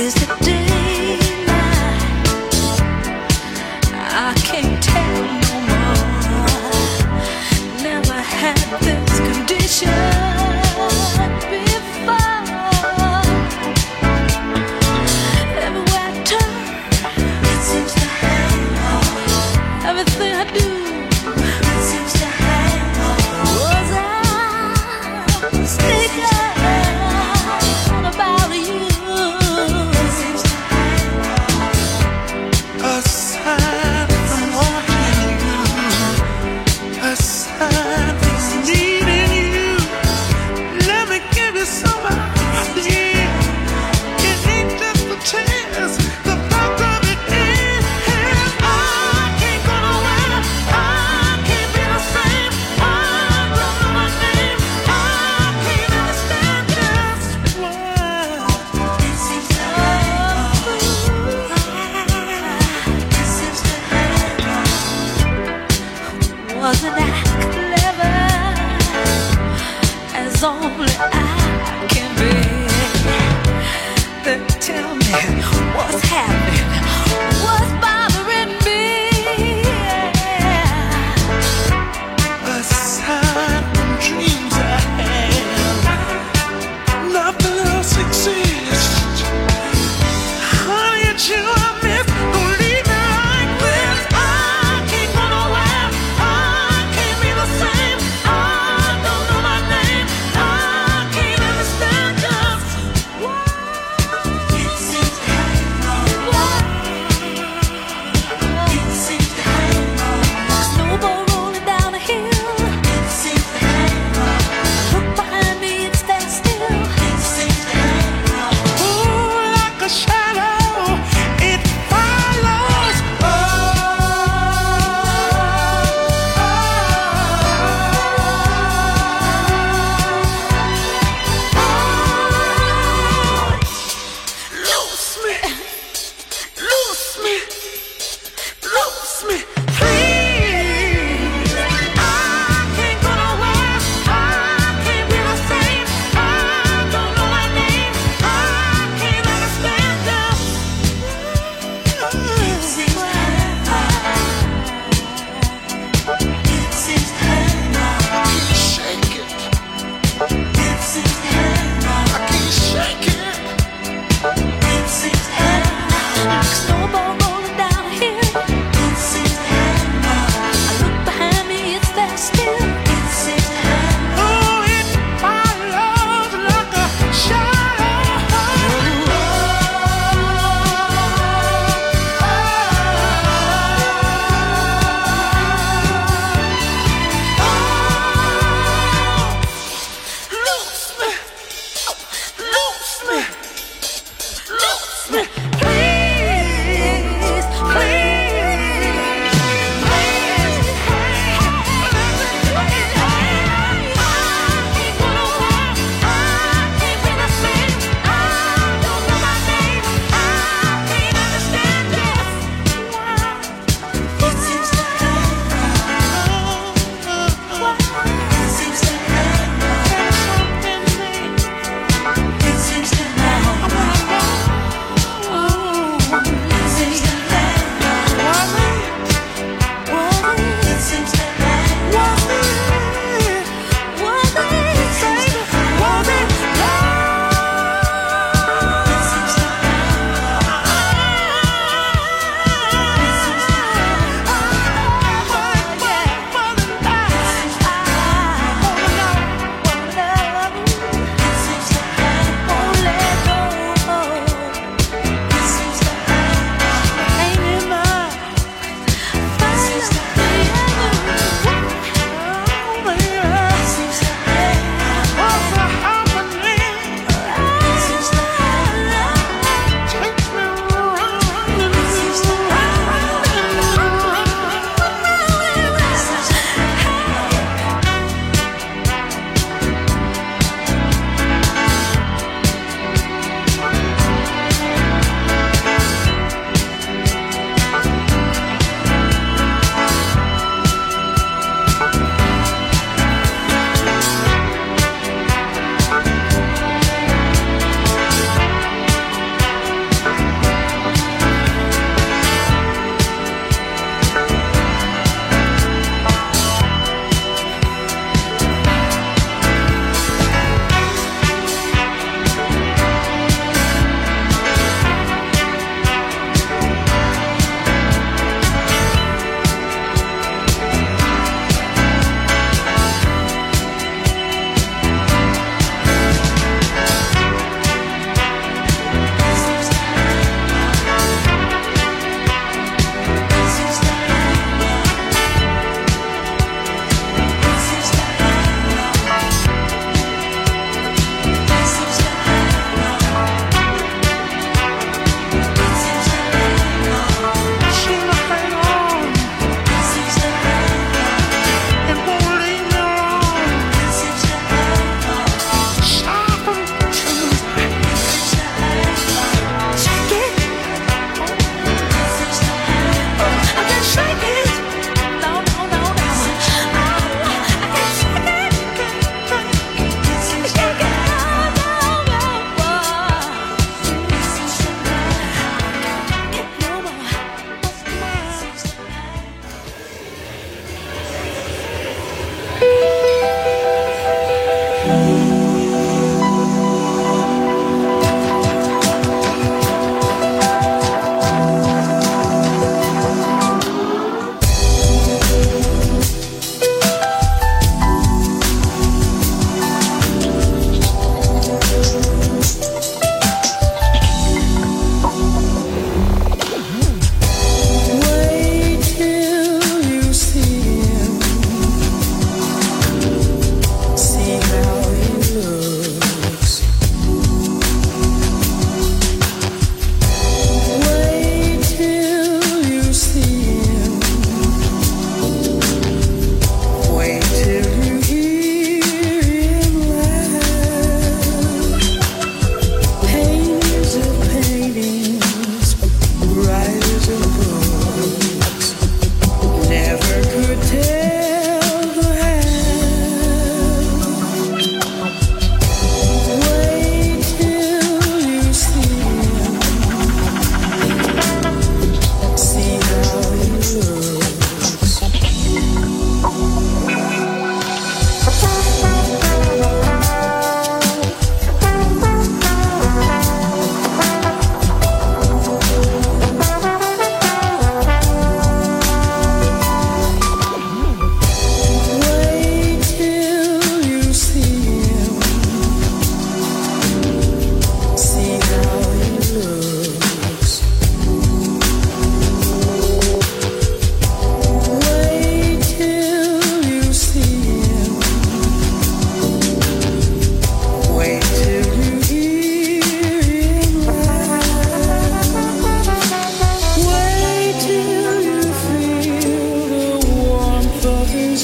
Is it daylight?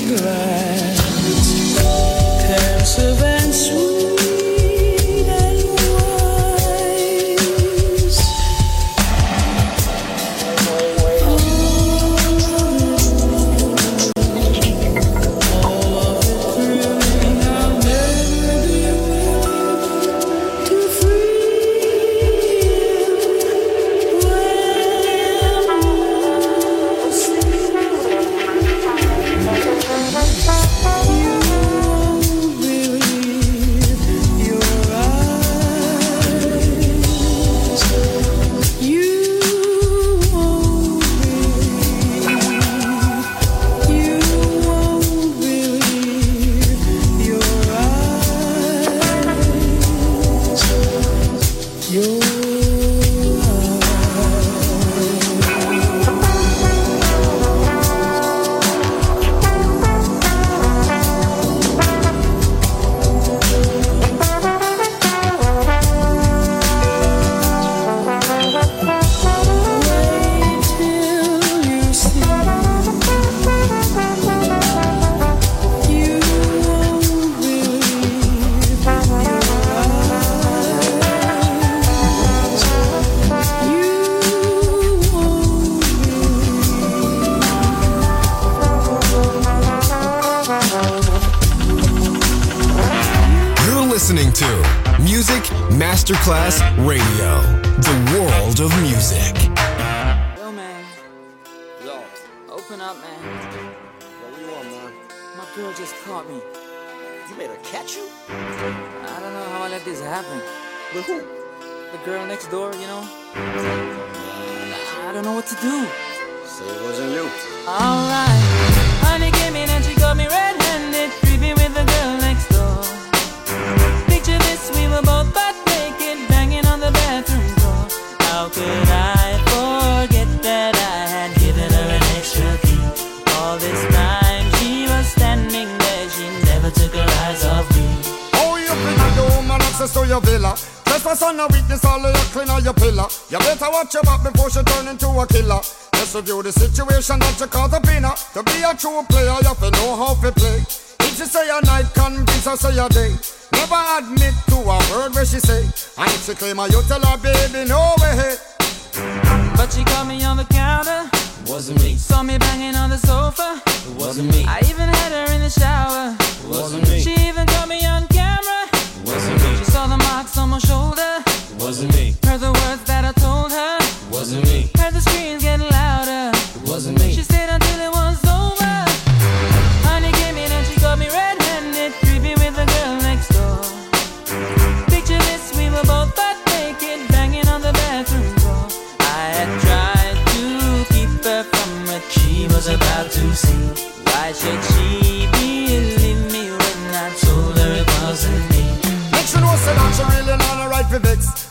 glad. This happen. With who? The girl next door, you know? I don't know what to do. Say it wasn't you. Alright. On a weakness, all of your clean on your pillar. You better watch your back before she turn into a killer. Let's review the situation that you call the winner. To be a true player, you have to know how to play. If she say a night, convince her say a day. Never admit to a word where she say. And if she claim her, you tell her, baby, no way. But she caught me on the counter. Wasn't me. Saw me banging on the sofa. Wasn't me. I even had her in the shower. Wasn't me. She even caught me on camera. Wasn't me. She saw the marks on my shoulder. Wasn't me. Heard the words that I told her. Wasn't me.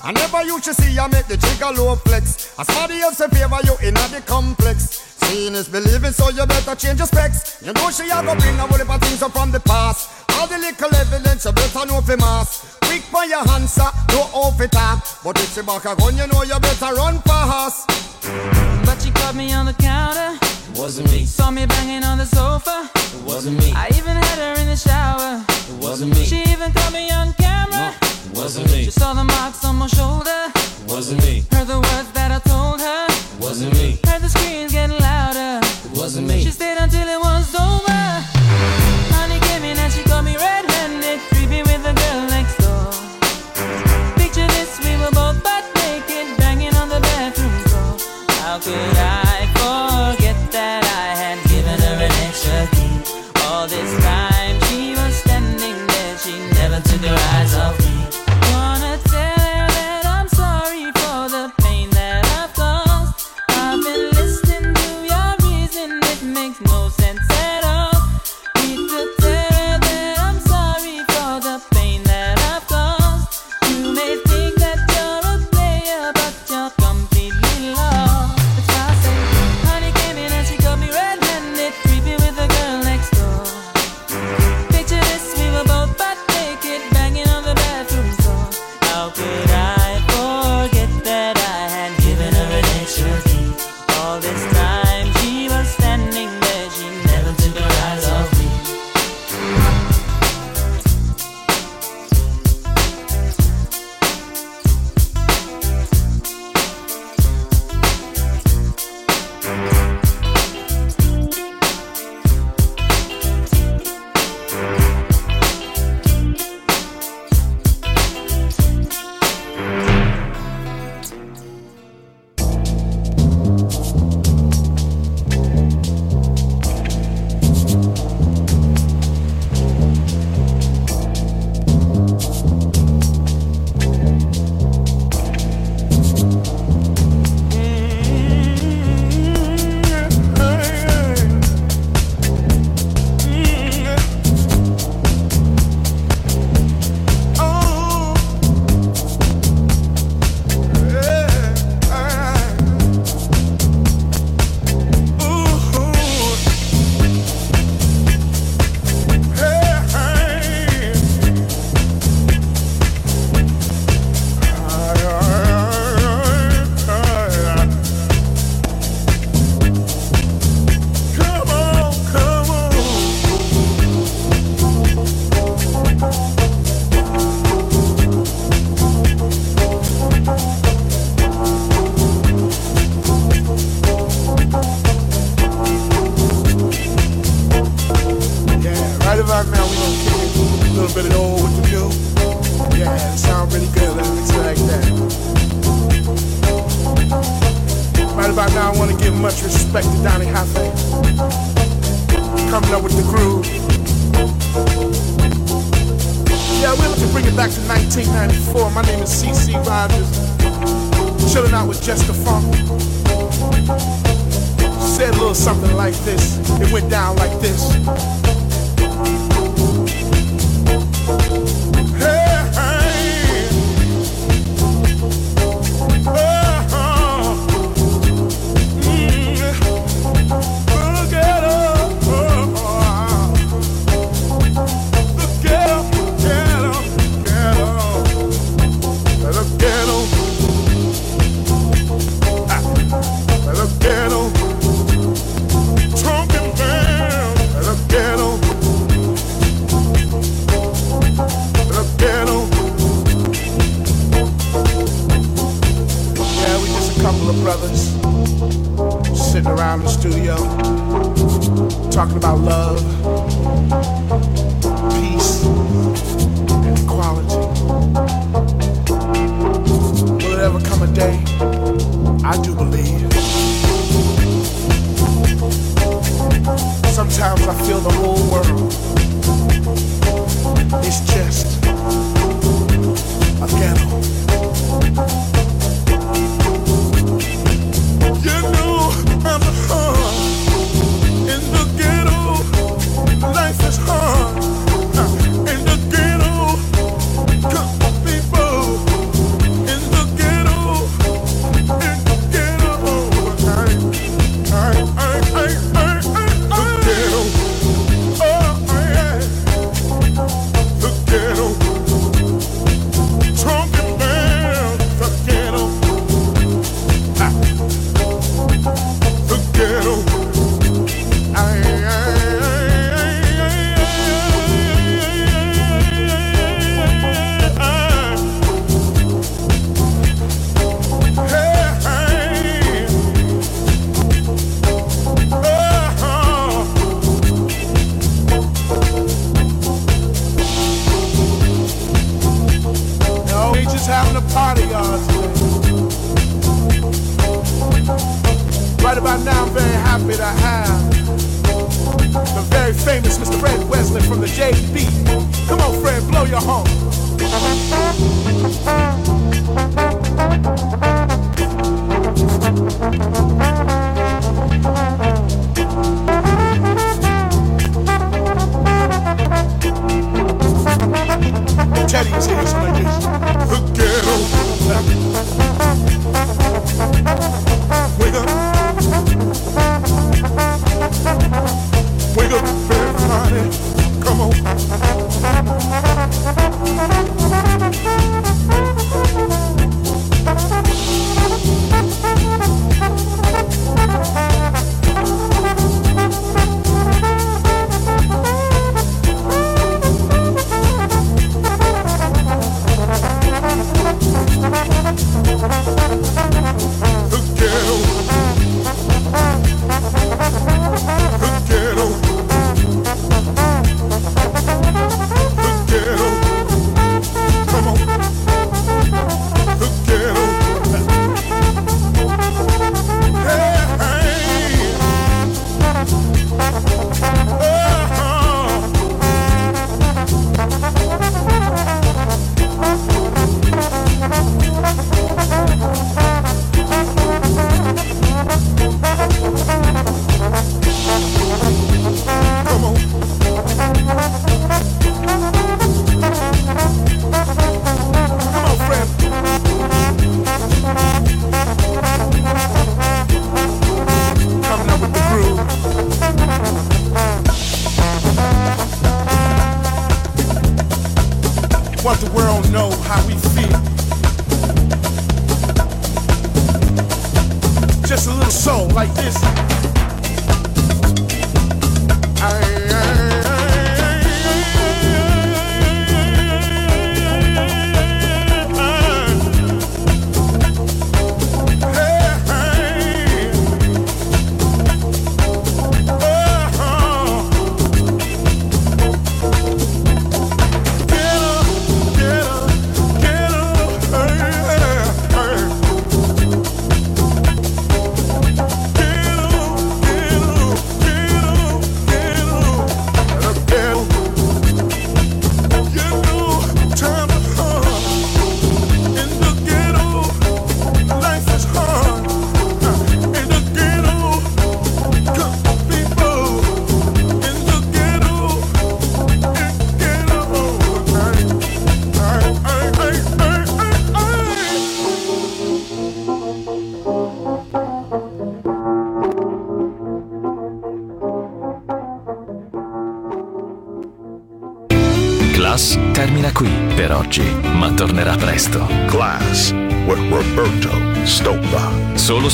I never you to see I make the jigger low flex. As somebody else in favor you in the complex. Seeing is believing, so you better change your specs. You know she a go bring a whole heap of things up from the past. All the little evidence you better know for mass. Quick for your answer, no off it up. But if she back a gun, you know you better run fast. But she caught me on the counter. Wasn't me. Saw me banging on the sofa. It Wasn't me. I even had her in the shower. It Wasn't me. She even caught me on camera. it Wasn't me. She saw the marks on my shoulder. It Wasn't me. Heard the words that I told her. It Wasn't me. Heard the screams getting louder. It Wasn't me. She stayed until it was over.